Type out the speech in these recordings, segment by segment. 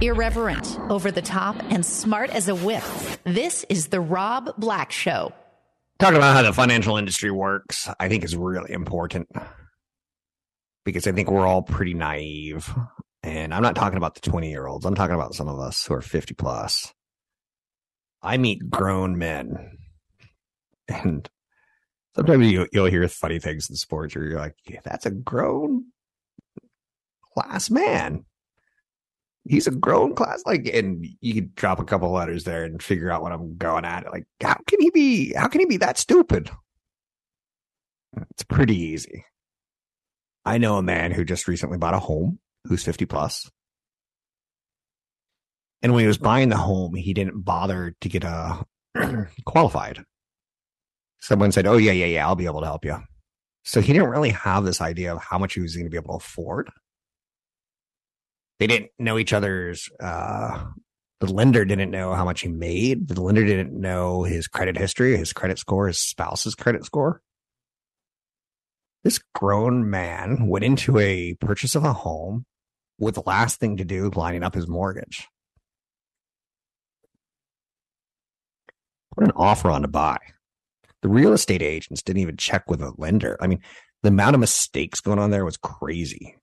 Irreverent, over the top, and smart as a whip. This is The Rob Black Show. Talking about how the financial industry works, I think is really important because I think we're all pretty naive. And I'm not talking about the 20 year olds, I'm talking about some of us who are 50 plus. I meet grown men, and sometimes you, you'll hear funny things in sports where you're like, yeah, that's a grown class man he's a grown class like and you could drop a couple letters there and figure out what i'm going at. Like how can he be how can he be that stupid? It's pretty easy. I know a man who just recently bought a home who's 50 plus. And when he was buying the home he didn't bother to get uh, a qualified. Someone said oh yeah yeah yeah i'll be able to help you. So he didn't really have this idea of how much he was going to be able to afford they didn't know each other's uh the lender didn't know how much he made. The lender didn't know his credit history his credit score his spouse's credit score. This grown man went into a purchase of a home with the last thing to do lining up his mortgage. Put an offer on to buy. The real estate agents didn't even check with a lender. I mean the amount of mistakes going on there was crazy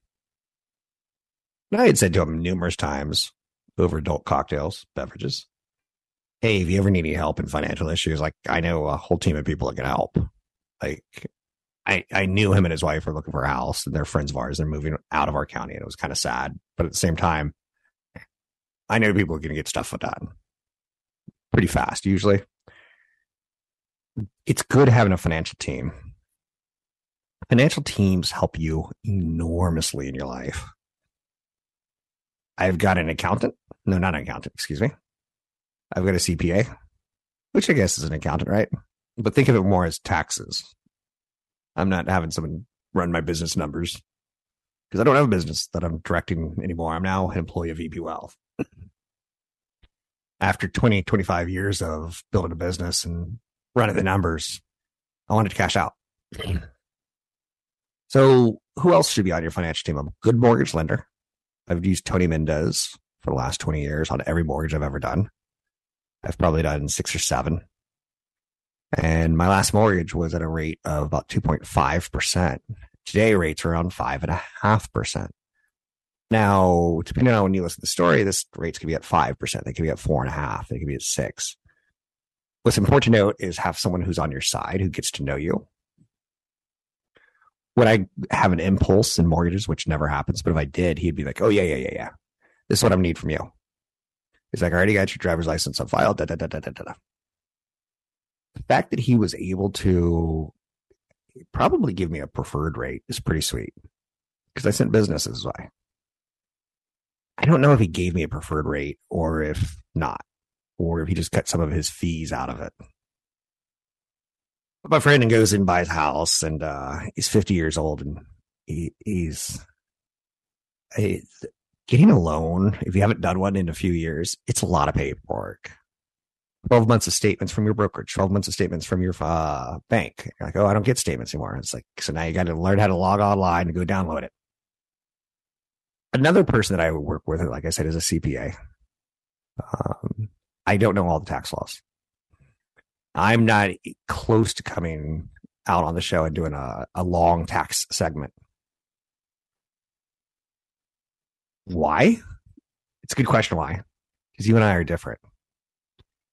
I had said to him numerous times over adult cocktails, beverages, Hey, if you ever need any help in financial issues, like I know a whole team of people that can help. Like I, I knew him and his wife were looking for a house and they're friends of ours. They're moving out of our county and it was kind of sad. But at the same time, I know people are going to get stuff done pretty fast usually. It's good having a financial team. Financial teams help you enormously in your life. I've got an accountant. No, not an accountant, excuse me. I've got a CPA, which I guess is an accountant, right? But think of it more as taxes. I'm not having someone run my business numbers because I don't have a business that I'm directing anymore. I'm now an employee of EP Wealth. After 20, 25 years of building a business and running the numbers, I wanted to cash out. So, who else should be on your financial team? A good mortgage lender. I've used Tony Mendez for the last 20 years on every mortgage I've ever done. I've probably done six or seven. And my last mortgage was at a rate of about 2.5%. Today rates are around five and a half percent. Now, depending on when you listen to the story, this rates could be at 5%. They could be at 4.5, They could be at six. What's important to note is have someone who's on your side who gets to know you would I have an impulse in mortgages, which never happens, but if I did, he'd be like, "Oh yeah, yeah, yeah, yeah. This is what I need from you." He's like, "I already got your driver's license on file." Da, da, da, da, da, da. The fact that he was able to probably give me a preferred rate is pretty sweet because I sent businesses away. I don't know if he gave me a preferred rate or if not, or if he just cut some of his fees out of it my friend and goes and buys a house and uh, he's 50 years old and he, he's, he's getting a loan if you haven't done one in a few years it's a lot of paperwork. 12 months of statements from your brokerage 12 months of statements from your uh, bank. You're like oh i don't get statements anymore. It's like so now you got to learn how to log online and go download it. Another person that i work with like i said is a cpa um, i don't know all the tax laws I'm not close to coming out on the show and doing a, a long tax segment. Why? It's a good question. Why? Because you and I are different.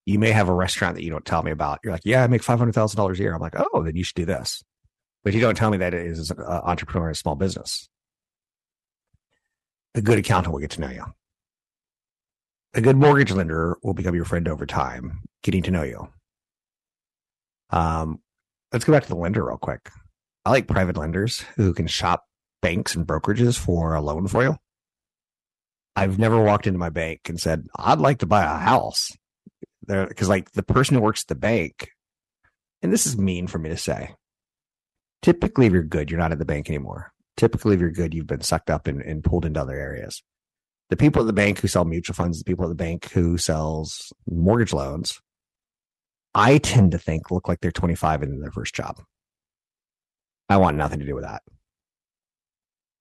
You may have a restaurant that you don't tell me about. You're like, yeah, I make five hundred thousand dollars a year. I'm like, oh, then you should do this. But you don't tell me that it is an entrepreneur in a small business. A good accountant will get to know you. A good mortgage lender will become your friend over time, getting to know you. Um, let's go back to the lender real quick. I like private lenders who can shop banks and brokerages for a loan for you. I've never walked into my bank and said, I'd like to buy a house. Because like the person who works at the bank, and this is mean for me to say. Typically, if you're good, you're not at the bank anymore. Typically, if you're good, you've been sucked up and, and pulled into other areas. The people at the bank who sell mutual funds, the people at the bank who sells mortgage loans, I tend to think look like they're 25 in their first job. I want nothing to do with that.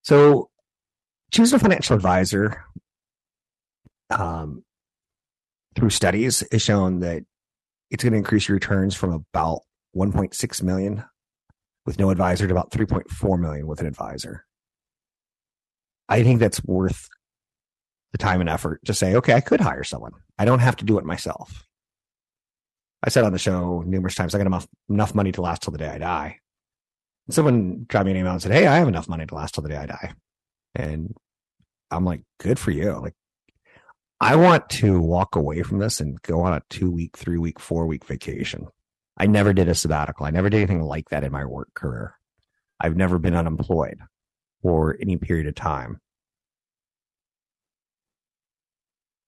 So choosing a financial advisor um, through studies has shown that it's going to increase your returns from about 1.6 million with no advisor to about 3.4 million with an advisor. I think that's worth the time and effort to say, okay, I could hire someone. I don't have to do it myself. I said on the show numerous times, I got enough, enough money to last till the day I die. someone dropped me an email and said, Hey, I have enough money to last till the day I die. And I'm like, good for you. Like, I want to walk away from this and go on a two week, three week, four week vacation. I never did a sabbatical. I never did anything like that in my work career. I've never been unemployed for any period of time.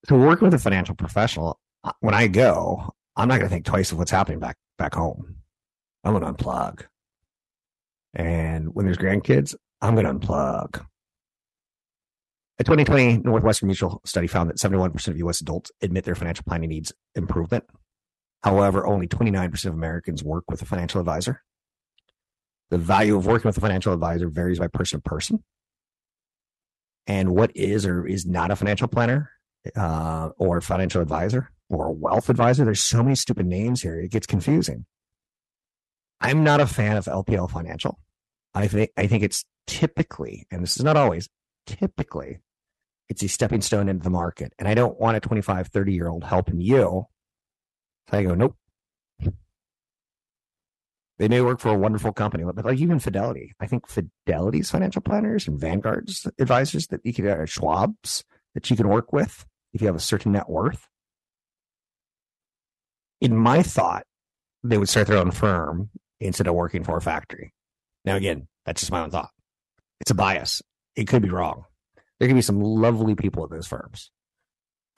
So working with a financial professional, uh, when I go, I'm not going to think twice of what's happening back back home. I'm going to unplug. And when there's grandkids, I'm going to unplug. A 2020 Northwestern Mutual study found that 71% of U.S. adults admit their financial planning needs improvement. However, only 29% of Americans work with a financial advisor. The value of working with a financial advisor varies by person to person. And what is or is not a financial planner uh, or financial advisor or a wealth advisor. There's so many stupid names here. It gets confusing. I'm not a fan of LPL Financial. I think I think it's typically, and this is not always, typically, it's a stepping stone into the market. And I don't want a 25, 30 year old helping you. So I go, nope. They may work for a wonderful company, but like even Fidelity, I think Fidelity's financial planners and Vanguard's advisors that you could, uh, Schwab's that you can work with if you have a certain net worth in my thought, they would start their own firm instead of working for a factory. Now, again, that's just my own thought. It's a bias. It could be wrong. There could be some lovely people at those firms.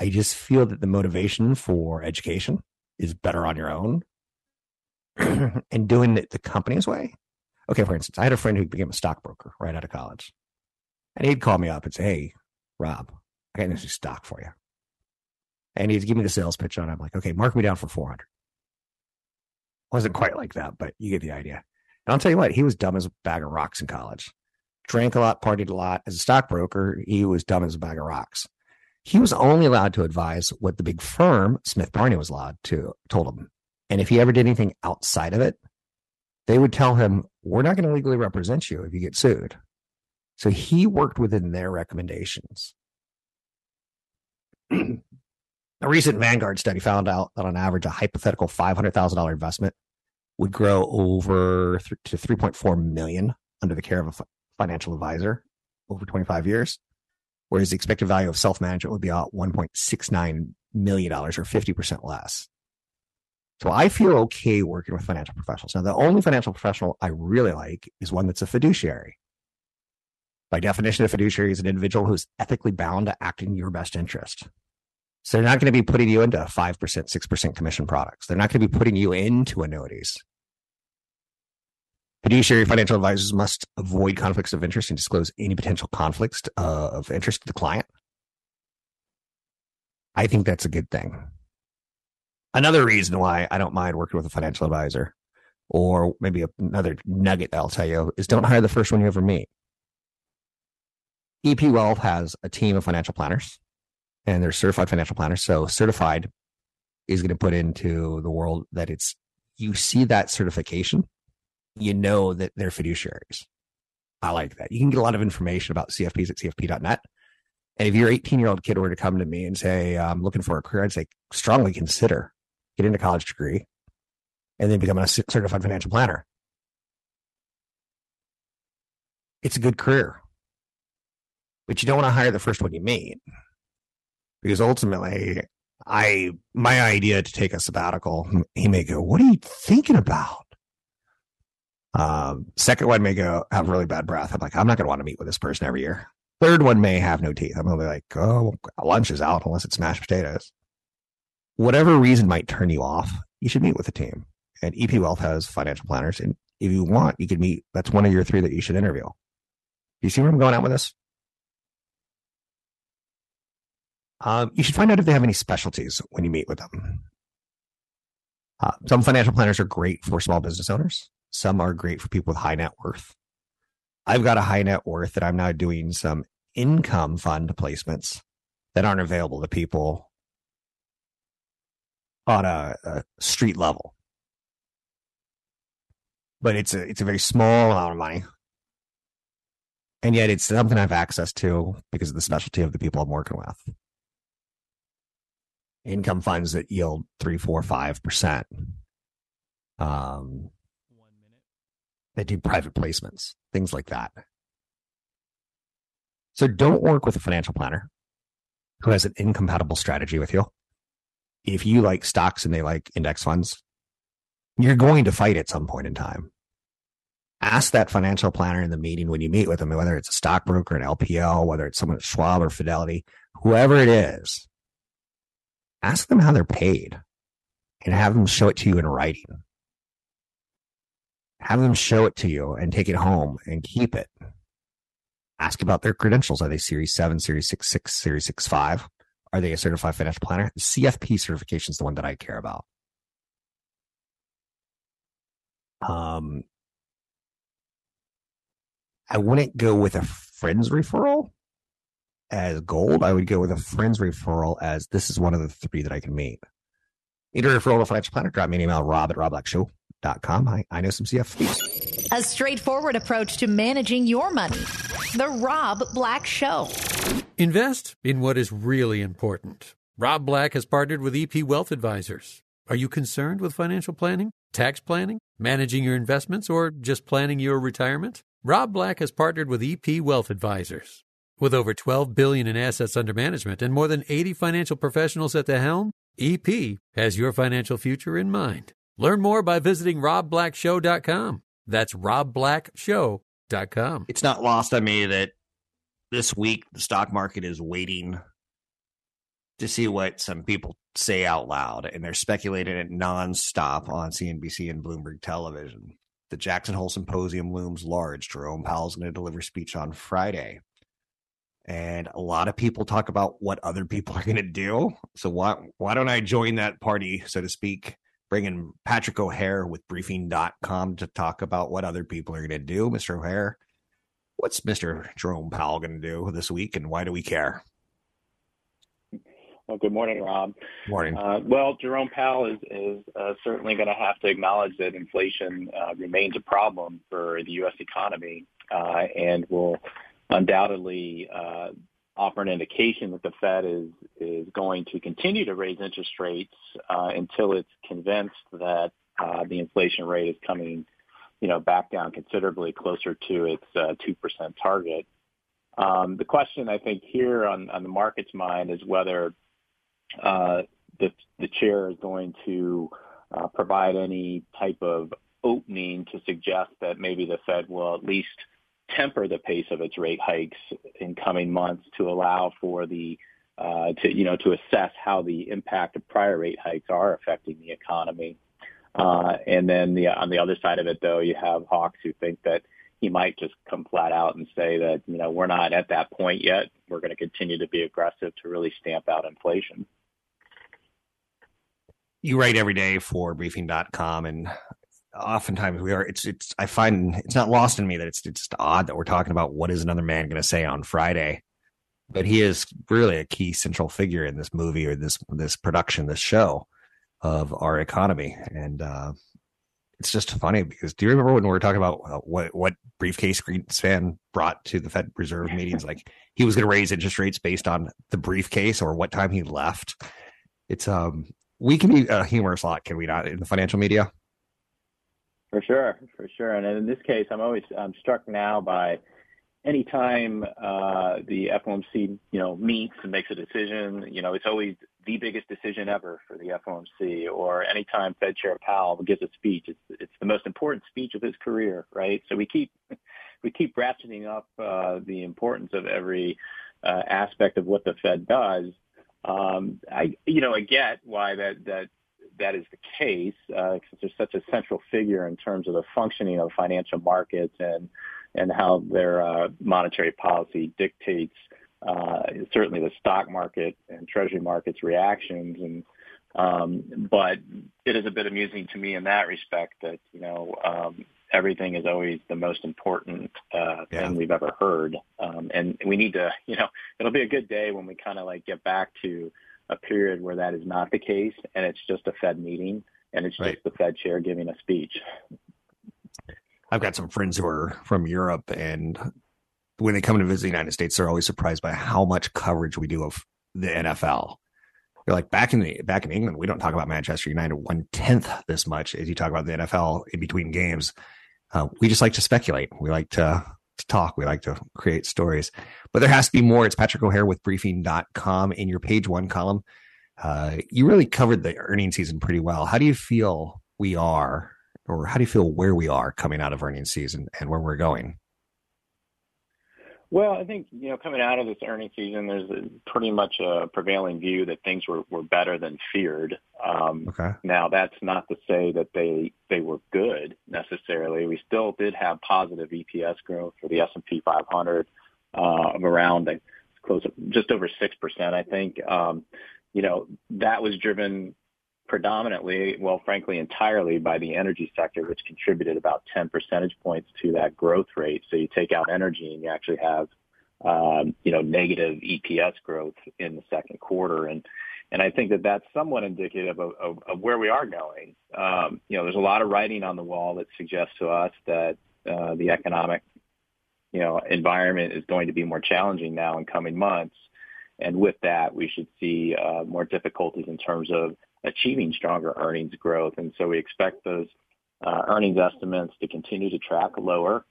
I just feel that the motivation for education is better on your own and doing it the company's way. Okay, for instance, I had a friend who became a stockbroker right out of college. And he'd call me up and say, Hey, Rob, I got new stock for you. And he'd give me the sales pitch on. it. I'm like, okay, mark me down for 400. Wasn't quite like that, but you get the idea. And I'll tell you what, he was dumb as a bag of rocks in college. Drank a lot, partied a lot. As a stockbroker, he was dumb as a bag of rocks. He was only allowed to advise what the big firm, Smith Barney, was allowed to told him. And if he ever did anything outside of it, they would tell him, We're not going to legally represent you if you get sued. So he worked within their recommendations. A recent Vanguard study found out that on average, a hypothetical $500,000 investment would grow over th- to 3.4 million under the care of a f- financial advisor over 25 years, whereas the expected value of self-management would be about 1.69 million dollars or 50% less. So I feel okay working with financial professionals. Now, the only financial professional I really like is one that's a fiduciary. By definition, a fiduciary is an individual who's ethically bound to act in your best interest. So they're not going to be putting you into 5%, 6% commission products. They're not going to be putting you into annuities. Fiduciary financial advisors must avoid conflicts of interest and disclose any potential conflicts uh, of interest to the client. I think that's a good thing. Another reason why I don't mind working with a financial advisor, or maybe another nugget that I'll tell you, is don't hire the first one you ever meet. EP Wealth has a team of financial planners and they're certified financial planners. So certified is going to put into the world that it's you see that certification, you know that they're fiduciaries. I like that. You can get a lot of information about CFPs at CFP.net. And if your 18 year old kid were to come to me and say, I'm looking for a career, I'd say strongly consider getting a college degree and then becoming a certified financial planner. It's a good career, but you don't want to hire the first one you meet because ultimately I my idea to take a sabbatical, he may go, What are you thinking about? Um, second one may go have really bad breath. I'm like, I'm not gonna want to meet with this person every year. Third one may have no teeth. I'm gonna be like, oh, lunch is out unless it's mashed potatoes. Whatever reason might turn you off, you should meet with a team. And EP Wealth has financial planners, and if you want, you can meet. That's one of your three that you should interview. Do You see where I'm going out with this? Um, you should find out if they have any specialties when you meet with them. Uh, some financial planners are great for small business owners. Some are great for people with high net worth. I've got a high net worth that I'm now doing some income fund placements that aren't available to people on a, a street level. But it's a it's a very small amount of money. And yet it's something I have access to because of the specialty of the people I'm working with. Income funds that yield three, four, five percent. Um, they do private placements, things like that. So don't work with a financial planner who has an incompatible strategy with you. If you like stocks and they like index funds, you're going to fight at some point in time. Ask that financial planner in the meeting when you meet with them, whether it's a stockbroker, an LPL, whether it's someone at Schwab or Fidelity, whoever it is, ask them how they're paid and have them show it to you in writing have them show it to you and take it home and keep it. Ask about their credentials. Are they Series 7, Series 6, 6, Series 6, 5? Are they a certified financial planner? The CFP certification is the one that I care about. Um, I wouldn't go with a friend's referral as gold. I would go with a friend's referral as this is one of the three that I can meet. Need a referral to financial planner? Drop me an email, rob at robblackshow com. I, I know some CFPs. A straightforward approach to managing your money. The Rob Black Show. Invest in what is really important. Rob Black has partnered with EP Wealth Advisors. Are you concerned with financial planning, tax planning, managing your investments, or just planning your retirement? Rob Black has partnered with EP Wealth Advisors. With over 12 billion in assets under management and more than 80 financial professionals at the helm, EP has your financial future in mind. Learn more by visiting robblackshow.com. That's robblackshow.com. It's not lost on me that this week the stock market is waiting to see what some people say out loud, and they're speculating it nonstop on CNBC and Bloomberg television. The Jackson Hole Symposium looms large. Jerome Powell's going to deliver speech on Friday. And a lot of people talk about what other people are going to do. So why why don't I join that party, so to speak? bringing Patrick O'Hare with briefing.com to talk about what other people are going to do. Mr. O'Hare, what's Mr. Jerome Powell going to do this week and why do we care? Well, good morning, Rob. Morning. Uh, well, Jerome Powell is, is uh, certainly going to have to acknowledge that inflation uh, remains a problem for the U.S. economy uh, and will undoubtedly uh, offer an indication that the Fed is is going to continue to raise interest rates uh, until it's convinced that uh, the inflation rate is coming, you know, back down considerably closer to its uh, two uh, percent target. Um, the question I think here on, on the market's mind is whether uh, the the chair is going to uh, provide any type of opening to suggest that maybe the Fed will at least temper the pace of its rate hikes in coming months to allow for the uh, to you know to assess how the impact of prior rate hikes are affecting the economy. Uh, and then the, on the other side of it, though, you have hawks who think that he might just come flat out and say that you know we're not at that point yet. We're going to continue to be aggressive to really stamp out inflation. You write every day for briefing.com and oftentimes we are it's it's i find it's not lost in me that it's it's just odd that we're talking about what is another man going to say on friday but he is really a key central figure in this movie or this this production this show of our economy and uh it's just funny because do you remember when we were talking about uh, what what briefcase Greenspan brought to the Fed Reserve meetings? Like he was going to raise interest rates based on the briefcase or what time he left. It's um we can be a humorous lot, can we not, in the financial media? For sure, for sure. And in this case, I'm always I'm struck now by anytime uh, the FOMC, you know, meets and makes a decision, you know, it's always the biggest decision ever for the FOMC. Or anytime Fed Chair Powell gives a speech, it's it's the most important speech of his career, right? So we keep we keep ratcheting up uh, the importance of every uh, aspect of what the Fed does. Um, I, you know, I get why that that that is the case uh, because there's such a central figure in terms of the functioning of financial markets and and how their uh, monetary policy dictates uh, certainly the stock market and treasury markets reactions and um, but it is a bit amusing to me in that respect that you know um, everything is always the most important uh, yeah. thing we've ever heard, um, and we need to you know it'll be a good day when we kind of like get back to a period where that is not the case and it's just a Fed meeting and it's right. just the Fed chair giving a speech. I've got some friends who are from Europe and when they come to visit the United States, they're always surprised by how much coverage we do of the NFL. You're like back in the back in England, we don't talk about Manchester United one tenth this much as you talk about the NFL in between games. Uh, we just like to speculate. We like to, to talk. We like to create stories, but there has to be more. It's Patrick O'Hare with briefing.com in your page one column. Uh, you really covered the earning season pretty well. How do you feel we are, or how do you feel where we are coming out of earnings season and where we're going? Well, I think, you know, coming out of this earnings season, there's a, pretty much a prevailing view that things were, were better than feared. Um, okay. Now, that's not to say that they they were good necessarily. We still did have positive EPS growth for the S&P 500 uh, of around close just over six percent, I think. Um, you know, that was driven predominantly, well, frankly, entirely by the energy sector, which contributed about 10 percentage points to that growth rate. So you take out energy and you actually have, um, you know, negative EPS growth in the second quarter. And, and I think that that's somewhat indicative of, of, of where we are going. Um, you know, there's a lot of writing on the wall that suggests to us that uh, the economic, you know, environment is going to be more challenging now in coming months. And with that, we should see uh, more difficulties in terms of achieving stronger earnings growth. And so we expect those uh, earnings estimates to continue to track lower.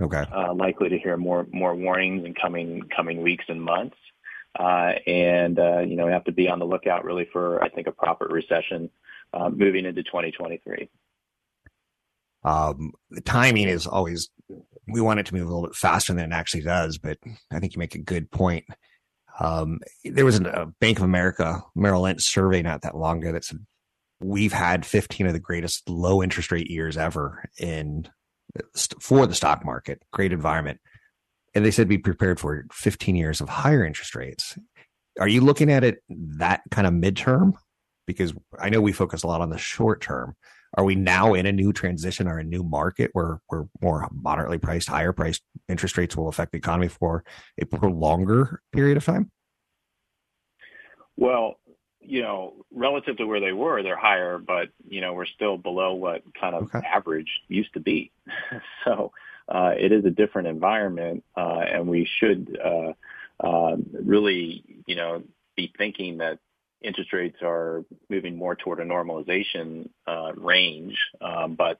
Okay. Uh, likely to hear more more warnings in coming coming weeks and months. Uh, and uh, you know, we have to be on the lookout really for I think a proper recession uh, moving into 2023. Um, the timing is always we want it to move a little bit faster than it actually does, but I think you make a good point. Um, there was a Bank of America Merrill Lynch survey not that long ago that said we've had 15 of the greatest low interest rate years ever in for the stock market. Great environment, and they said be prepared for 15 years of higher interest rates. Are you looking at it that kind of midterm? Because I know we focus a lot on the short term. Are we now in a new transition or a new market where we're more moderately priced, higher priced interest rates will affect the economy for a longer period of time? Well, you know, relative to where they were, they're higher, but you know, we're still below what kind of okay. average used to be. so uh, it is a different environment, uh, and we should uh, um, really, you know, be thinking that interest rates are moving more toward a normalization uh, range, um, but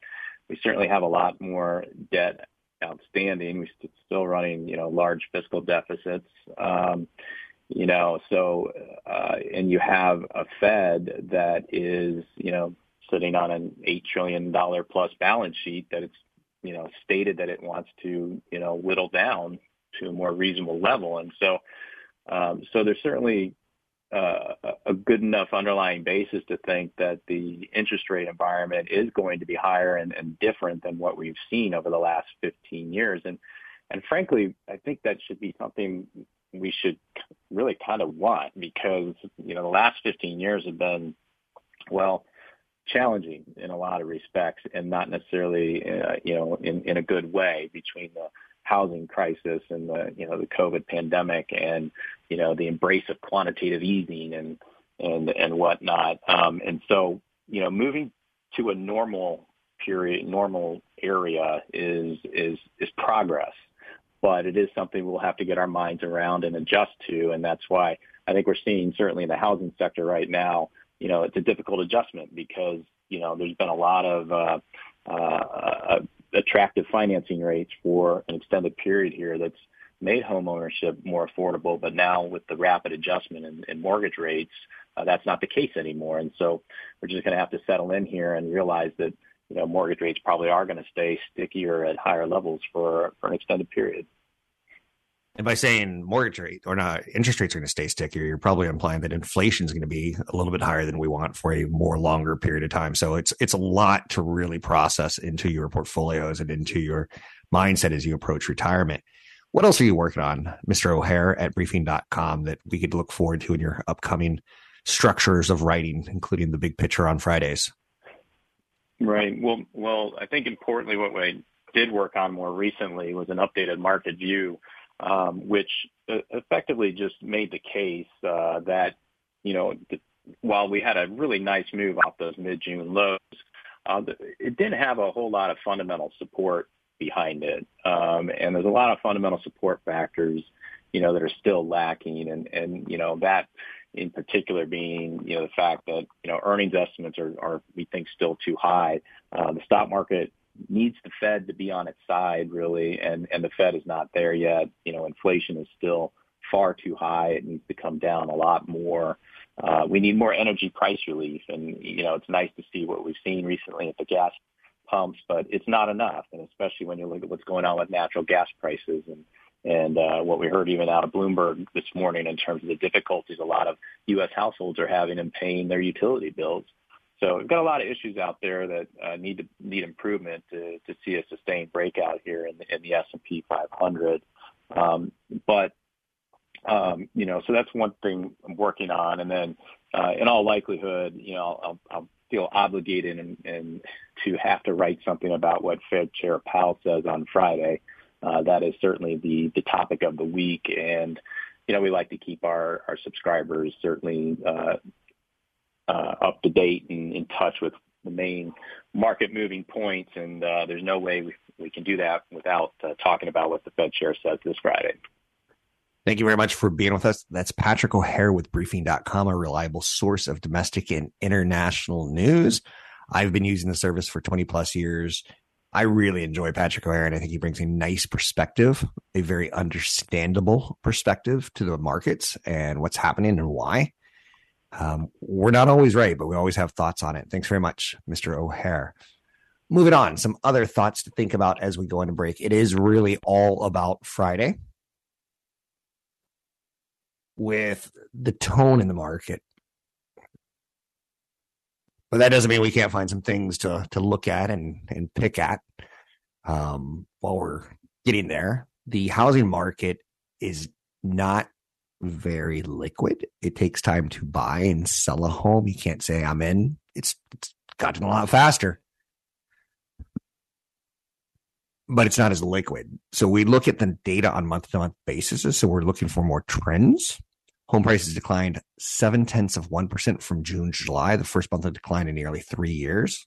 we certainly have a lot more debt outstanding. We're still running, you know, large fiscal deficits. Um, you know, so uh, and you have a Fed that is, you know, sitting on an eight trillion dollar plus balance sheet that it's, you know, stated that it wants to, you know, whittle down to a more reasonable level, and so, um, so there's certainly a good enough underlying basis to think that the interest rate environment is going to be higher and, and different than what we've seen over the last 15 years. And and frankly, I think that should be something we should really kind of want because you know the last 15 years have been well challenging in a lot of respects and not necessarily uh, you know in in a good way between the housing crisis and the you know the COVID pandemic and you know the embrace of quantitative easing and and and whatnot. Um, and so you know moving to a normal period, normal area is is is progress, but it is something we'll have to get our minds around and adjust to. And that's why I think we're seeing certainly in the housing sector right now. You know, it's a difficult adjustment because you know there's been a lot of uh, uh, attractive financing rates for an extended period here that's made home ownership more affordable. But now with the rapid adjustment in, in mortgage rates, uh, that's not the case anymore. And so we're just going to have to settle in here and realize that you know, mortgage rates probably are going to stay stickier at higher levels for, for an extended period. And by saying mortgage rate or not, interest rates are going to stay stickier, you're probably implying that inflation is going to be a little bit higher than we want for a more longer period of time. So it's it's a lot to really process into your portfolios and into your mindset as you approach retirement. What else are you working on, Mr. O'Hare at briefing.com that we could look forward to in your upcoming structures of writing, including the big picture on Fridays? Right. Well, well, I think importantly, what we did work on more recently was an updated market view, which uh, effectively just made the case uh, that you know while we had a really nice move off those mid-June lows, uh, it didn't have a whole lot of fundamental support behind it, um, and there's a lot of fundamental support factors, you know, that are still lacking, and you know that in particular being, you know, the fact that, you know, earnings estimates are, we think, still too high. The stock market needs the Fed to be on its side, really, and, and the Fed is not there yet. You know, inflation is still far too high. It needs to come down a lot more. Uh, we need more energy price relief. And, you know, it's nice to see what we've seen recently at the gas pumps, but it's not enough. And especially when you look at what's going on with natural gas prices and, and uh, what we heard even out of Bloomberg this morning in terms of the difficulties a lot of U.S. households are having in paying their utility bills. So we've got a lot of issues out there that uh, need to need improvement to, to see a sustained breakout here in the, in the S&P 500. Um, but um, you know, so that's one thing I'm working on, and then uh, in all likelihood, you know, I'll, I'll feel obligated and, and to have to write something about what Fed Chair Powell says on Friday. Uh, that is certainly the the topic of the week, and you know we like to keep our our subscribers certainly uh, uh, up to date and in touch with the main market moving points. And uh, there's no way we, we can do that without uh, talking about what the Fed chair says this Friday. Thank you very much for being with us. That's Patrick O'Hare with briefing.com, a reliable source of domestic and international news. I've been using the service for 20 plus years. I really enjoy Patrick O'Hare, and I think he brings a nice perspective, a very understandable perspective to the markets and what's happening and why. Um, we're not always right, but we always have thoughts on it. Thanks very much, Mr. O'Hare. Moving on, some other thoughts to think about as we go into break. It is really all about Friday with the tone in the market but that doesn't mean we can't find some things to to look at and and pick at um, while we're getting there. The housing market is not very liquid. It takes time to buy and sell a home. You can't say I'm in. It's, it's gotten a lot faster, but it's not as liquid. So we look at the data on month to month basis. So we're looking for more trends. Home prices declined seven tenths of 1% from June to July, the first month of decline in nearly three years.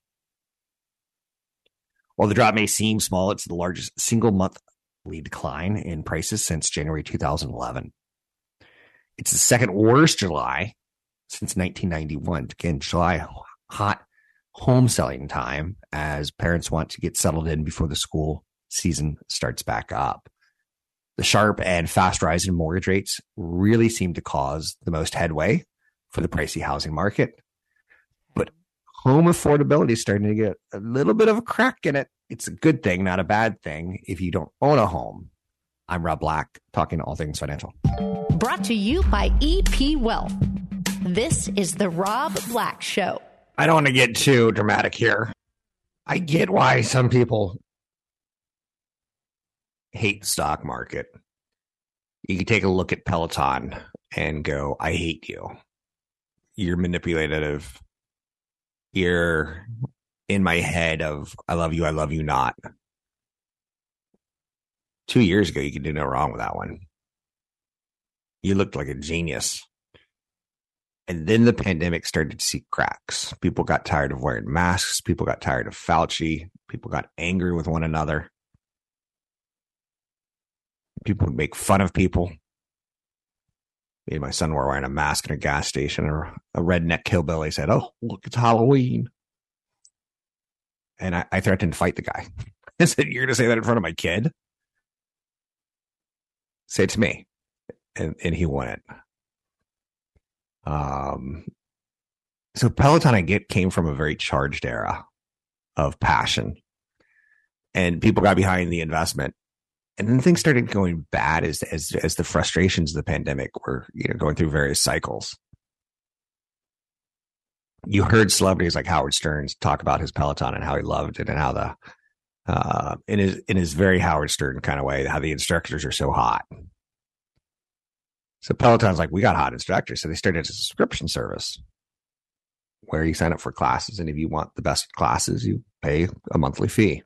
While the drop may seem small, it's the largest single monthly decline in prices since January 2011. It's the second worst July since 1991. Again, July, hot home selling time as parents want to get settled in before the school season starts back up. The sharp and fast rise in mortgage rates really seem to cause the most headway for the pricey housing market. But home affordability is starting to get a little bit of a crack in it. It's a good thing, not a bad thing if you don't own a home. I'm Rob Black, talking all things financial. Brought to you by EP Wealth. This is the Rob Black Show. I don't want to get too dramatic here. I get why some people hate the stock market, you can take a look at Peloton and go, I hate you. You're manipulative. You're in my head of I love you, I love you not. Two years ago, you could do no wrong with that one. You looked like a genius. And then the pandemic started to see cracks. People got tired of wearing masks. People got tired of Fauci. People got angry with one another. People would make fun of people. Me and my son were wearing a mask in a gas station, or a redneck hillbilly said, "Oh, look, it's Halloween," and I, I threatened to fight the guy. I said, "You're going to say that in front of my kid? Say it to me," and and he went. Um, so Peloton, I get, came from a very charged era. of passion. And people got behind the investment. And then things started going bad as as as the frustrations of the pandemic were, you know, going through various cycles. You heard celebrities like Howard Stern talk about his Peloton and how he loved it and how the uh, in his in his very Howard Stern kind of way, how the instructors are so hot. So Peloton's like, we got hot instructors, so they started a subscription service where you sign up for classes, and if you want the best classes, you pay a monthly fee.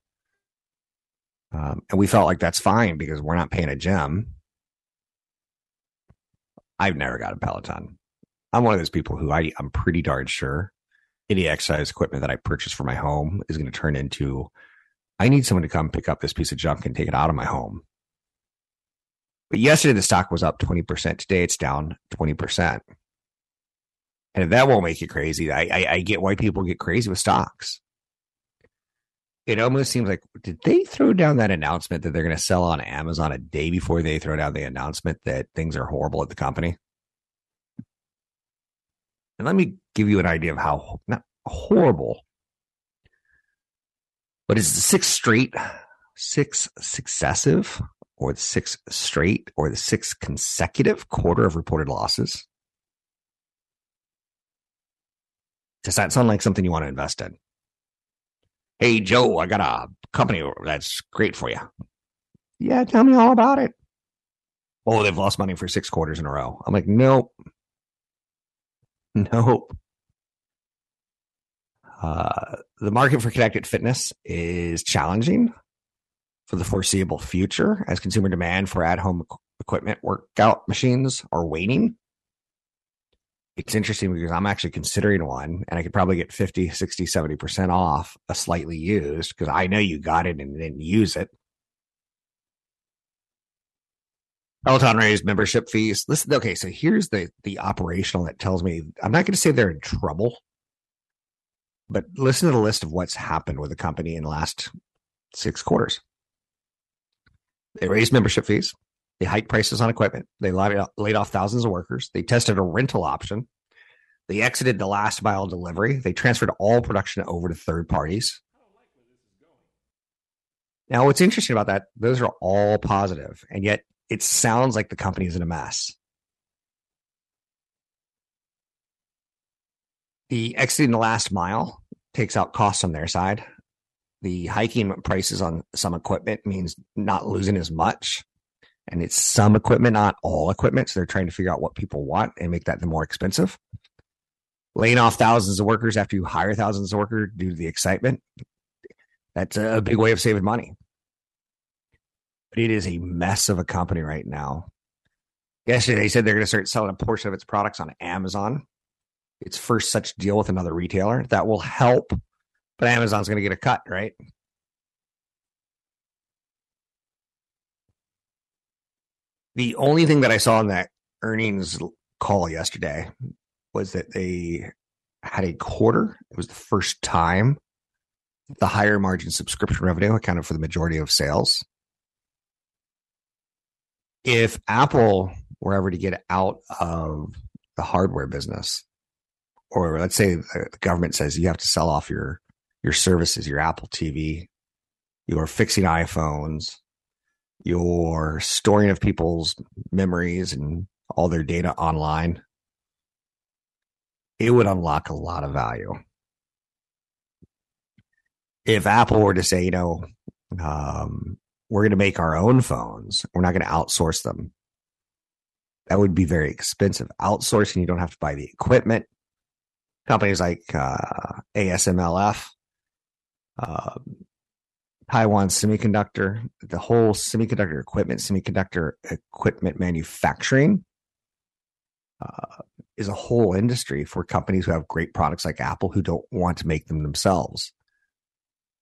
Um, and we felt like that's fine because we're not paying a gym. I've never got a Peloton. I'm one of those people who I, I'm pretty darn sure any exercise equipment that I purchase for my home is going to turn into I need someone to come pick up this piece of junk and take it out of my home. But yesterday the stock was up 20%. Today it's down 20%. And if that won't make you crazy, I, I, I get why people get crazy with stocks. It almost seems like did they throw down that announcement that they're going to sell on Amazon a day before they throw down the announcement that things are horrible at the company? And let me give you an idea of how not horrible but is the sixth straight, six successive, or the sixth straight, or the sixth consecutive quarter of reported losses? Does that sound like something you want to invest in? Hey, Joe, I got a company that's great for you. Yeah, tell me all about it. Oh, they've lost money for six quarters in a row. I'm like, nope. Nope. Uh, the market for connected fitness is challenging for the foreseeable future as consumer demand for at home equipment workout machines are waning. It's interesting because I'm actually considering one and I could probably get 50, 60, 70% off a slightly used because I know you got it and didn't use it. Peloton raised membership fees. Listen, okay, so here's the the operational that tells me I'm not going to say they're in trouble but listen to the list of what's happened with the company in the last six quarters. They raised membership fees. They hiked prices on equipment. They laid off thousands of workers. They tested a rental option. They exited the last mile delivery. They transferred all production over to third parties. Now, what's interesting about that, those are all positive, and yet it sounds like the company is in a mess. The exiting the last mile takes out costs on their side. The hiking prices on some equipment means not losing as much. And it's some equipment, not all equipment. So they're trying to figure out what people want and make that the more expensive. Laying off thousands of workers after you hire thousands of workers due to the excitement. That's a big way of saving money. But it is a mess of a company right now. Yesterday, they said they're going to start selling a portion of its products on Amazon its first such deal with another retailer that will help, but Amazon's going to get a cut, right? The only thing that I saw in that earnings call yesterday was that they had a quarter. It was the first time the higher margin subscription revenue accounted for the majority of sales. If Apple were ever to get out of the hardware business, or let's say the government says you have to sell off your your services, your Apple TV, you're fixing iPhones, your storing of people's memories and all their data online, it would unlock a lot of value. If Apple were to say, you know, um, we're going to make our own phones, we're not going to outsource them. That would be very expensive. Outsourcing, you don't have to buy the equipment companies like uh, ASMLF, uh, Taiwan Semiconductor, the whole semiconductor equipment, semiconductor equipment manufacturing uh, is a whole industry for companies who have great products like Apple who don't want to make them themselves.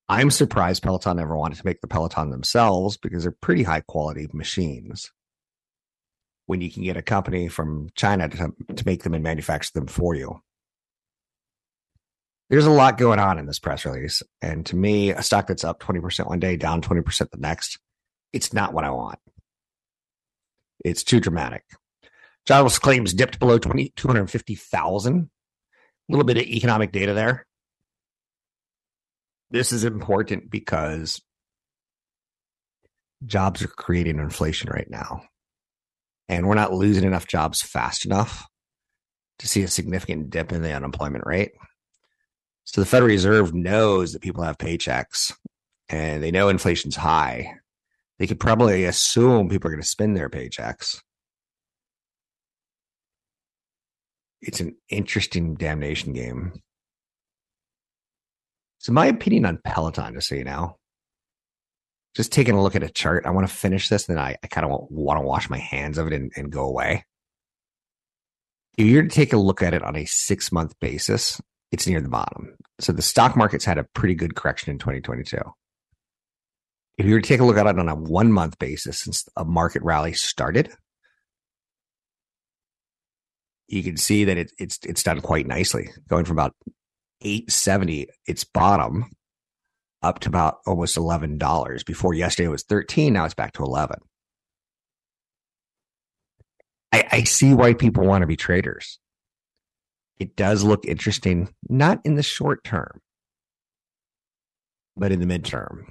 I'm surprised Peloton never wanted to make the Peloton themselves because they're pretty high quality machines. When you can get a company from China to, to make them and manufacture them for you there's a lot going on in this press release. And to me, a stock that's up 20% one day, down 20% the next, it's not what I want. It's too dramatic. Jobless claims dipped below 20, 250,000. A little bit of economic data there. This is important because jobs are creating inflation right now. And we're not losing enough jobs fast enough to see a significant dip in the unemployment rate. So the Federal Reserve knows that people have paychecks and they know inflation's high. They could probably assume people are going to spend their paychecks. It's an interesting damnation game. So my opinion on Peloton, just so you know, just taking a look at a chart, I want to finish this, and then I, I kind of want to wash my hands of it and, and go away. If you're to take a look at it on a six month basis, it's near the bottom. So the stock market's had a pretty good correction in 2022. If you were to take a look at it on a one month basis since a market rally started, you can see that it, it's it's done quite nicely, going from about 870 its bottom up to about almost $11. Before yesterday it was 13, now it's back to 11. I, I see why people want to be traders. It does look interesting, not in the short term, but in the midterm.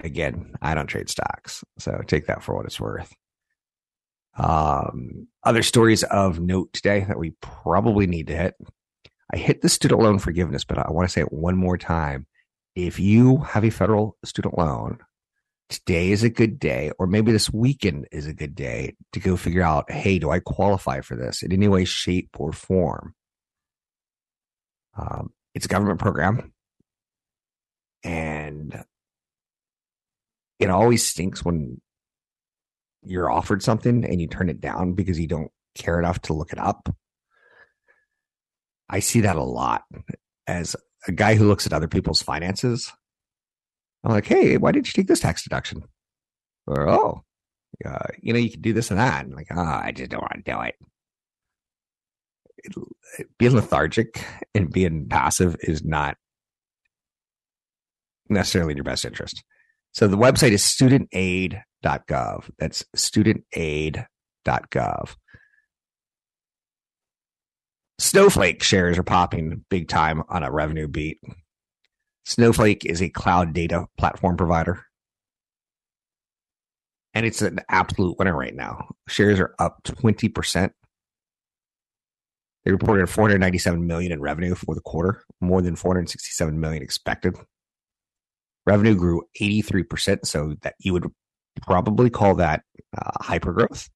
Again, I don't trade stocks, so take that for what it's worth. Um, other stories of note today that we probably need to hit. I hit the student loan forgiveness, but I want to say it one more time. If you have a federal student loan, today is a good day, or maybe this weekend is a good day to go figure out, hey, do I qualify for this in any way, shape, or form? Um, it's a government program. And it always stinks when you're offered something and you turn it down because you don't care enough to look it up. I see that a lot as a guy who looks at other people's finances. I'm like, hey, why didn't you take this tax deduction? Or, oh, uh, you know, you can do this and that. And like, oh, I just don't want to do it. it. Being lethargic and being passive is not necessarily in your best interest. So the website is studentaid.gov. That's studentaid.gov. Snowflake shares are popping big time on a revenue beat. Snowflake is a cloud data platform provider. And it's an absolute winner right now. Shares are up 20%. They reported 497 million in revenue for the quarter, more than 467 million expected. Revenue grew 83%, so that you would probably call that uh, hyper growth.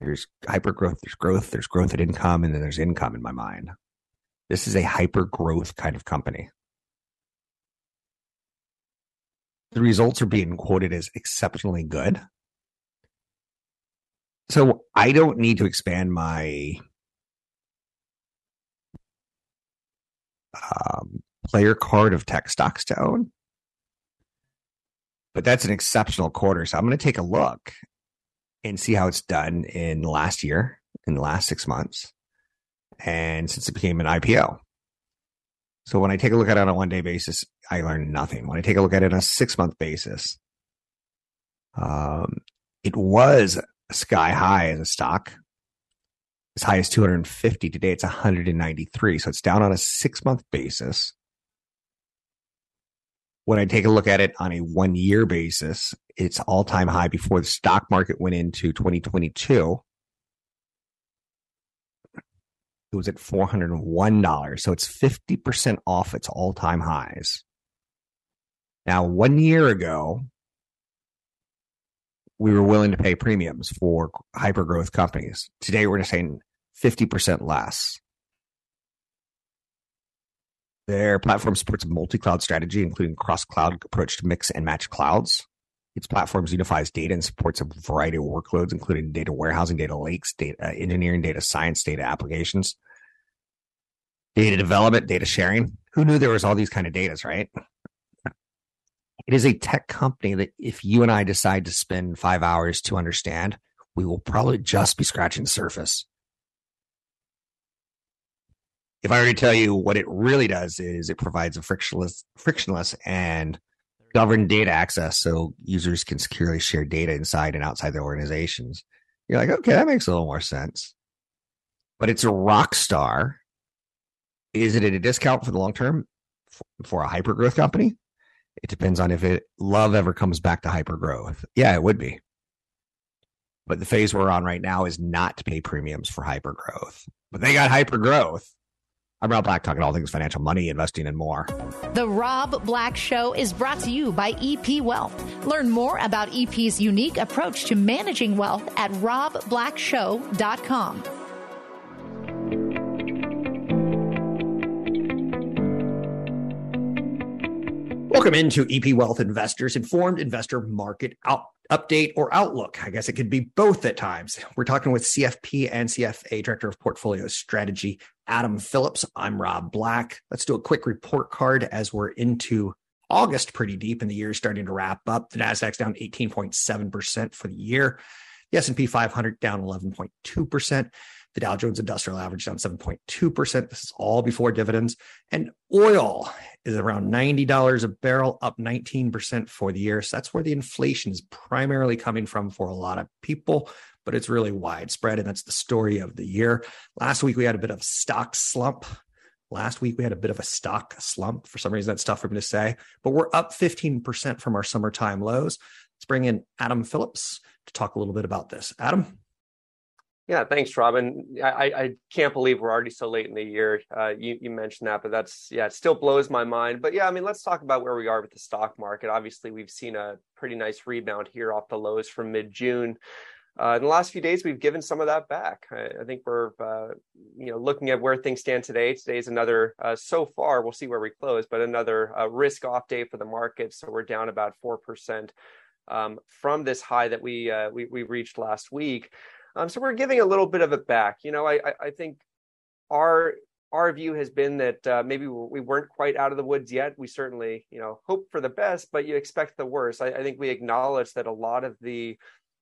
There's hyper growth, there's growth, there's growth at income, and then there's income in my mind. This is a hyper growth kind of company. The results are being quoted as exceptionally good. So I don't need to expand my um, player card of tech stocks to own. But that's an exceptional quarter. So I'm going to take a look and see how it's done in the last year, in the last six months, and since it became an IPO. So when I take a look at it on a one day basis, I learn nothing. When I take a look at it on a six month basis, um, it was sky high as a stock, as high as 250. Today it's 193. So it's down on a six month basis. When I take a look at it on a one year basis, its all time high before the stock market went into 2022. It was at $401. So it's 50% off its all time highs. Now, one year ago, we were willing to pay premiums for hyper growth companies. Today, we're just saying 50% less. Their platform supports a multi-cloud strategy, including cross-cloud approach to mix and match clouds. Its platforms unifies data and supports a variety of workloads, including data warehousing, data lakes, data uh, engineering, data science, data applications, data development, data sharing. Who knew there was all these kind of datas, right? It is a tech company that if you and I decide to spend five hours to understand, we will probably just be scratching the surface if I were to tell you what it really does is it provides a frictionless, frictionless and governed data access so users can securely share data inside and outside their organizations. You're like, okay, that makes a little more sense. But it's a rock star Is it at a discount for the long term for a hyper growth company? It depends on if it love ever comes back to hyper growth. Yeah, it would be. But the phase we're on right now is not to pay premiums for hyper growth. But they got hyper growth. I'm Rob Black, talking all things financial, money, investing, and more. The Rob Black Show is brought to you by EP Wealth. Learn more about EP's unique approach to managing wealth at robblackshow.com. Welcome into EP Wealth Investors Informed Investor Market Out Update or Outlook. I guess it could be both at times. We're talking with CFP and CFA Director of Portfolio Strategy, Adam Phillips. I'm Rob Black. Let's do a quick report card as we're into August pretty deep and the year is starting to wrap up. The Nasdaq's down 18.7% for the year. The S&P 500 down 11.2%. The Dow Jones Industrial Average down 7.2%. This is all before dividends. And oil is around $90 a barrel, up 19% for the year. So that's where the inflation is primarily coming from for a lot of people, but it's really widespread. And that's the story of the year. Last week, we had a bit of stock slump. Last week, we had a bit of a stock slump. For some reason, that's tough for me to say, but we're up 15% from our summertime lows. Let's bring in Adam Phillips to talk a little bit about this. Adam? Yeah, thanks, Robin. I, I can't believe we're already so late in the year. Uh, you, you mentioned that, but that's yeah, it still blows my mind. But yeah, I mean, let's talk about where we are with the stock market. Obviously, we've seen a pretty nice rebound here off the lows from mid June. Uh, in the last few days, we've given some of that back. I, I think we're, uh, you know, looking at where things stand today. Today is another, uh, so far, we'll see where we close, but another uh, risk-off day for the market. So we're down about four percent um, from this high that we, uh, we we reached last week. Um, so we're giving a little bit of it back. You know, I, I think our our view has been that uh, maybe we weren't quite out of the woods yet. We certainly, you know, hope for the best, but you expect the worst. I, I think we acknowledge that a lot of the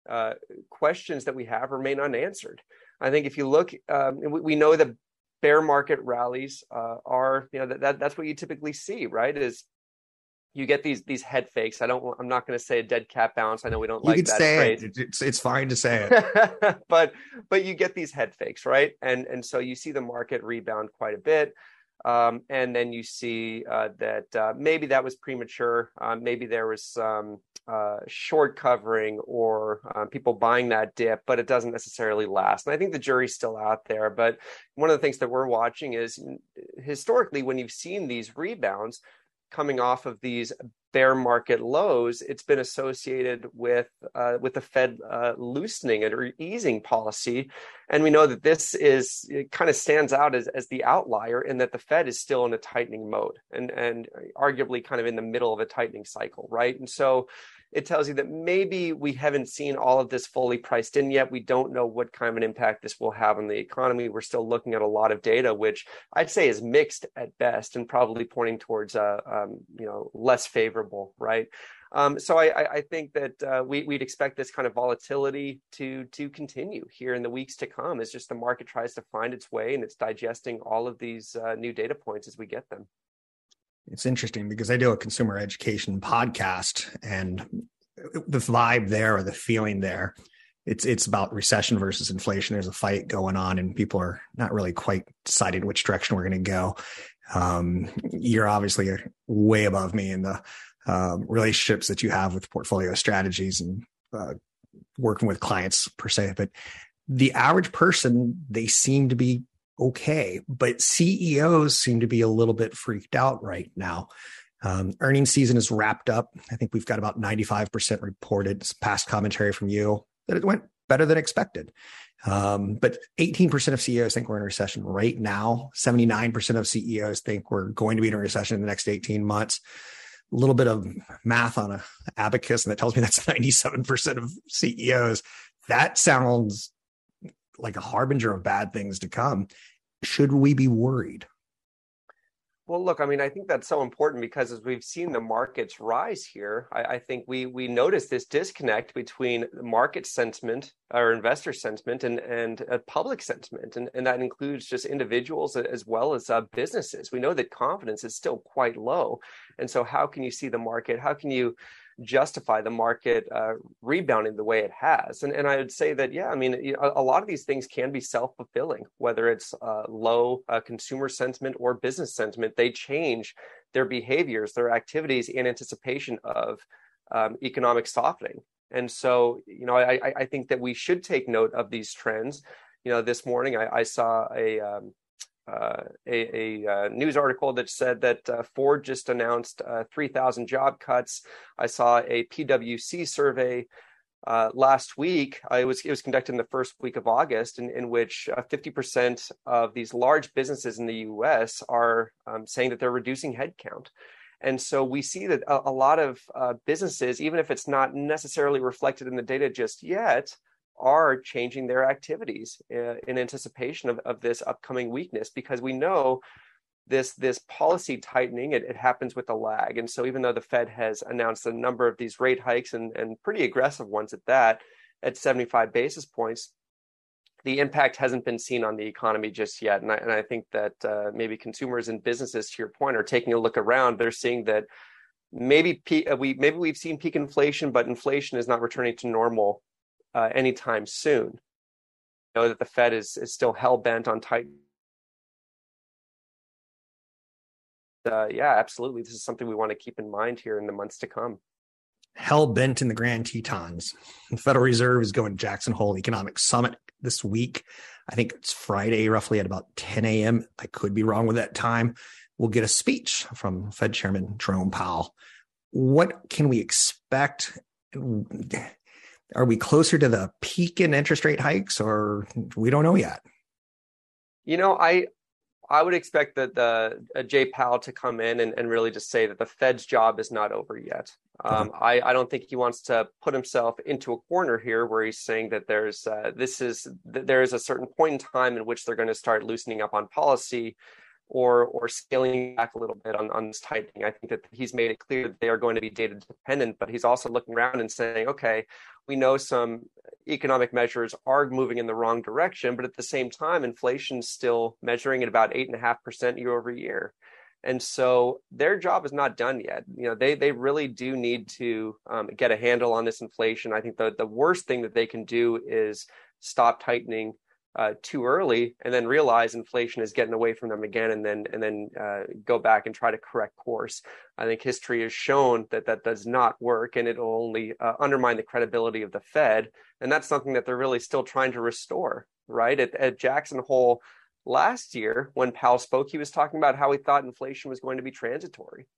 uh, questions that we have remain unanswered. I think if you look, um, we, we, know that bear market rallies uh, are, you know, that, that that's what you typically see, right? Is you get these these head fakes. I don't. I'm not going to say a dead cat bounce. I know we don't you like that phrase. It. It's it's fine to say it. but but you get these head fakes, right? And and so you see the market rebound quite a bit. Um, and then you see uh, that uh, maybe that was premature. Uh, maybe there was some uh, short covering or uh, people buying that dip, but it doesn't necessarily last. And I think the jury's still out there. But one of the things that we're watching is historically, when you've seen these rebounds, coming off of these bear market lows, it's been associated with uh, with the Fed uh, loosening it or easing policy, and we know that this is kind of stands out as as the outlier in that the Fed is still in a tightening mode and and arguably kind of in the middle of a tightening cycle, right? And so it tells you that maybe we haven't seen all of this fully priced in yet. We don't know what kind of an impact this will have on the economy. We're still looking at a lot of data, which I'd say is mixed at best and probably pointing towards uh, um, you know less favorable, right? Um, so I, I, think that uh, we, would expect this kind of volatility to to continue here in the weeks to come as just the market tries to find its way and it's digesting all of these uh, new data points as we get them it's interesting because I do a consumer education podcast and the vibe there or the feeling there it's it's about recession versus inflation. There's a fight going on and people are not really quite deciding which direction we're going to go. Um, you're obviously way above me in the um, relationships that you have with portfolio strategies and uh, working with clients per se but the average person they seem to be okay, but CEOs seem to be a little bit freaked out right now. Um, earnings season is wrapped up. I think we've got about 95% reported past commentary from you that it went better than expected. Um, but 18% of CEOs think we're in a recession right now. 79% of CEOs think we're going to be in a recession in the next 18 months. A little bit of math on a abacus, and that tells me that's 97% of CEOs. That sounds like a harbinger of bad things to come. Should we be worried? Well, look, I mean, I think that's so important because as we've seen the markets rise here, I, I think we we notice this disconnect between market sentiment or investor sentiment and and uh, public sentiment, and, and that includes just individuals as well as uh, businesses. We know that confidence is still quite low, and so how can you see the market? How can you justify the market uh, rebounding the way it has. And and I would say that yeah, I mean you know, a, lot of these things can be self fulfilling, whether it's uh, low uh, consumer sentiment or business sentiment. They change their behaviors, their activities in anticipation of um, economic softening. And so you know I, I think that we should take note of these trends. You know, this morning I, I saw a um, uh, a, a, uh, news article that said that uh, Ford just announced uh, 3,000 job cuts. I saw a PwC survey uh, last week. it was it was conducted in the first week of August, in, in which 50% of these large businesses in the U.S. are um, saying that they're reducing headcount. And so we see that a, a lot of businesses, even if it's not necessarily reflected in the data just yet, are changing their activities uh, in anticipation of, of this upcoming weakness because we know this this policy tightening it, it, happens with a lag. And so even though the fed has announced a number of these rate hikes and, and pretty aggressive ones at that at 75 basis points the impact hasn't been seen on the economy just yet. And i, and I think that uh, maybe consumers and businesses to your point are taking a look around. They're seeing that maybe peak, uh, we maybe we've seen peak inflation but inflation is not returning to normal uh, anytime soon. Know that the Fed is, is still hell bent on tight. Uh, yeah, absolutely. This is something we want to keep in mind here in the months to come. Hell bent in the Grand Tetons. The Federal Reserve is going to Jackson Hole Economic Summit this week. I think it's Friday, roughly at about 10 a.m. I could be wrong with that time. We'll get a speech from Fed Chairman Jerome Powell. What can we expect? Are we closer to the peak in interest rate hikes or we don't know yet? You know i i would expect that the uh, jay powell to come in and, and really just say that the fed's job is not over yet. Um, I, I don't think he wants to put himself into a corner here where he's saying that there's uh, this is that there is a certain point in time in which they're going to start loosening up on policy or or scaling back a little bit on, on this tightening. I think that he's made it clear that they are going to be data dependent, but he's also looking around and saying, okay, we know some economic measures are moving in the wrong direction, but at the same time, inflation's still measuring at about eight and a half percent year over year. And so their job is not done yet. You know, they they really do need to um, get a handle on this inflation. I think the the worst thing that they can do is stop tightening uh, too early and then realize inflation is getting away from them again and then and then uh, go back and try to correct course. I think history has shown that that does not work and it'll only uh, undermine the credibility of the Fed. And that's something that they're really still trying to restore, right? At, at Jackson Hole last year, when Powell spoke, he was talking about how he thought inflation was going to be transitory,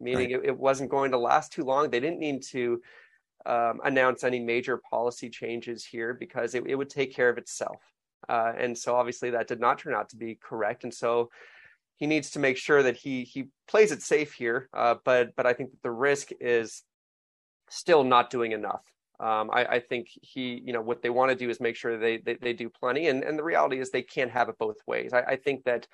meaning right. it, it wasn't going to last too long. They didn't need to um, announce any major policy changes here because it, it would take care of itself uh, and so obviously that did not turn out to be correct. And so he needs to make sure that he he plays it safe here. Uh, but but I think that the risk is still not doing enough. Um, I, I, think he, you know, what they want to do is make sure they, they, they do plenty, and and the reality is they can't have it both ways. I, I think that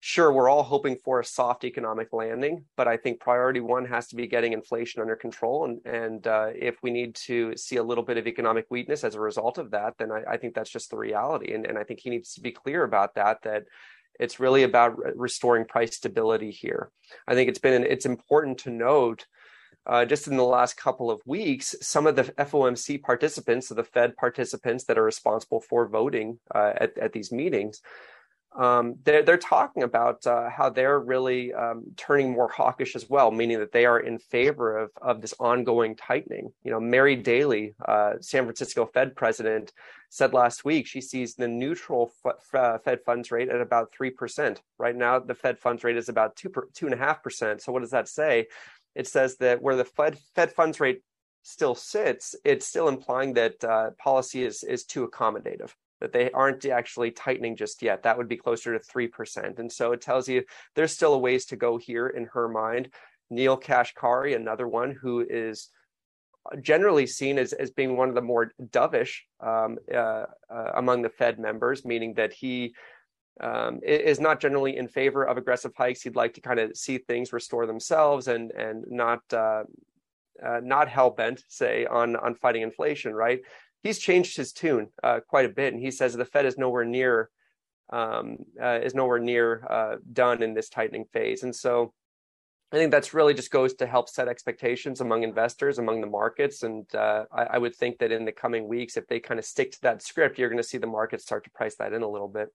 sure, we're all hoping for a soft economic landing, but I think priority one has to be getting inflation under control. And, and uh, if we need to see a little bit of economic weakness as a result of that, then I, I think that's just the reality. And, and I think he needs to be clear about that, that it's really about restoring price stability here. I think it's been, it's important to note uh, just in the last couple of weeks, some of the FOMC participants, so the Fed participants that are responsible for voting uh, at, at these meetings, um, they're, they're talking about uh, how they're really um, turning more hawkish as well, meaning that they are in favor of, of this ongoing tightening. You know, Mary Daly, uh, San Francisco Fed president, said last week she sees the neutral f- uh, Fed funds rate at about 3%. Right now, the Fed funds rate is about 2 per, 2.5%. So, what does that say? It says that where the Fed, Fed funds rate still sits, it's still implying that uh, policy is, is too accommodative that they aren't actually tightening just yet. That would be closer to 3%. And so it tells you there's still a ways to go here in her mind. Neel Kashkari, another one who is generally seen as, as being one of the more dovish um, uh, uh, among the Fed members, meaning that he um, is not generally in favor of aggressive hikes. He'd like to kind of see things restore themselves and and not uh, uh not hell bent, say, on on fighting inflation. Right? He's changed his tune uh, quite a bit, and he says the Fed is nowhere near um, uh, is nowhere near uh, done in this tightening phase. And so, I think that's really just goes to help set expectations among investors, among the markets. And uh, I, I, would think that in the coming weeks, if they kind of stick to that script, you're going to see the market start to price that in a little bit.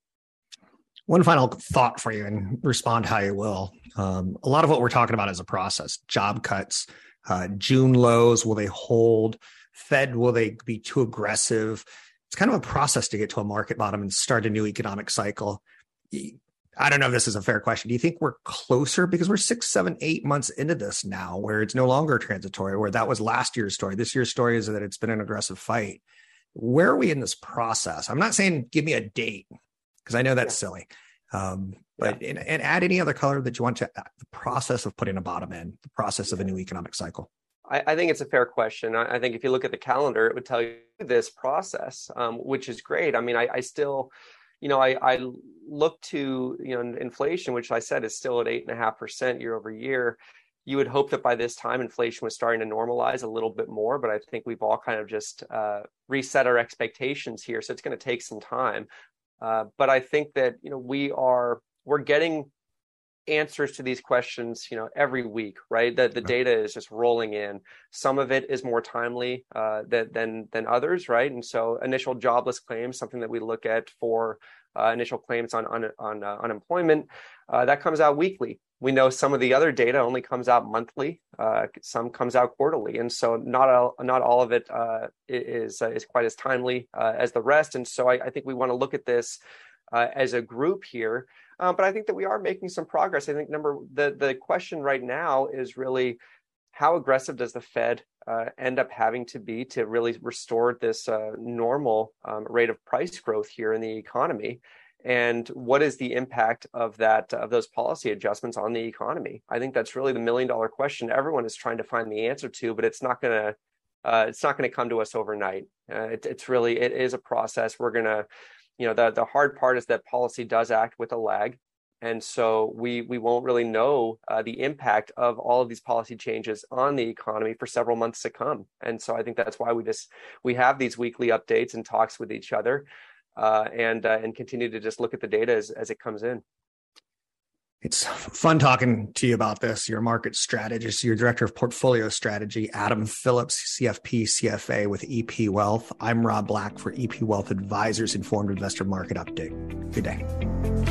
One final thought for you and respond how you will. Um, a lot of what we're talking about is a process job cuts, uh, June lows, will they hold? Fed, will they be too aggressive? It's kind of a process to get to a market bottom and start a new economic cycle. I don't know if this is a fair question. Do you think we're closer because we're six, seven, eight months into this now, where it's no longer transitory, where that was last year's story? This year's story is that it's been an aggressive fight. Where are we in this process? I'm not saying give me a date because I know that's yeah. silly. Um, but yeah. and, and, add any other color that you want to uh, the process of putting a bottom in, the process of a new economic cycle. I, I think it's a fair question. I, I, think if you look at the calendar, it would tell you this process, um, which is great. I mean, I, I still you know, I, look to, you know, inflation, which I said is still at eight and a half percent year over year. You would hope that by this time inflation was starting to normalize a little bit more, but I think we've all kind of just uh, reset our expectations here. So it's going to take some time. Uh, but I think that you know we are we're getting answers to these questions you know every week right? That the data is just rolling in. Some of it is more timely uh, than than others right? And so initial jobless claims something that we look at for uh, initial claims on on, on uh, unemployment uh, that comes out weekly. We know some of the other data only comes out monthly uh, some comes out quarterly. And so not all not all of it uh, is is quite as timely as the rest. And so I, I think we want to look at this as a group here uh, but I think that we are making some progress. I think number the the question right now is really how aggressive does the Fed uh, end up having to be to really restore this uh, normal um, rate of price growth here in the economy? And what is the impact of that of those policy adjustments on the economy? I think that's really the million dollar question everyone is trying to find the answer to, but it's not going to uh, it's not going to come to us overnight. Uh, it, it's really it is a process. We're going to you know the the hard part is that policy does act with a lag. And so we we won't really know uh, the impact of all of these policy changes on the economy for several months to come. And so i think that's why we just we have these weekly updates and talks with each other uh, and uh, and continue to just look at the data as, as it comes in it's fun talking to you about this. Your market strategist, your director of portfolio strategy, Adam Phillips, CFP, CFA with EP Wealth. I'm Rob Black for EP Wealth Advisors Informed Investor Market Update. Good day.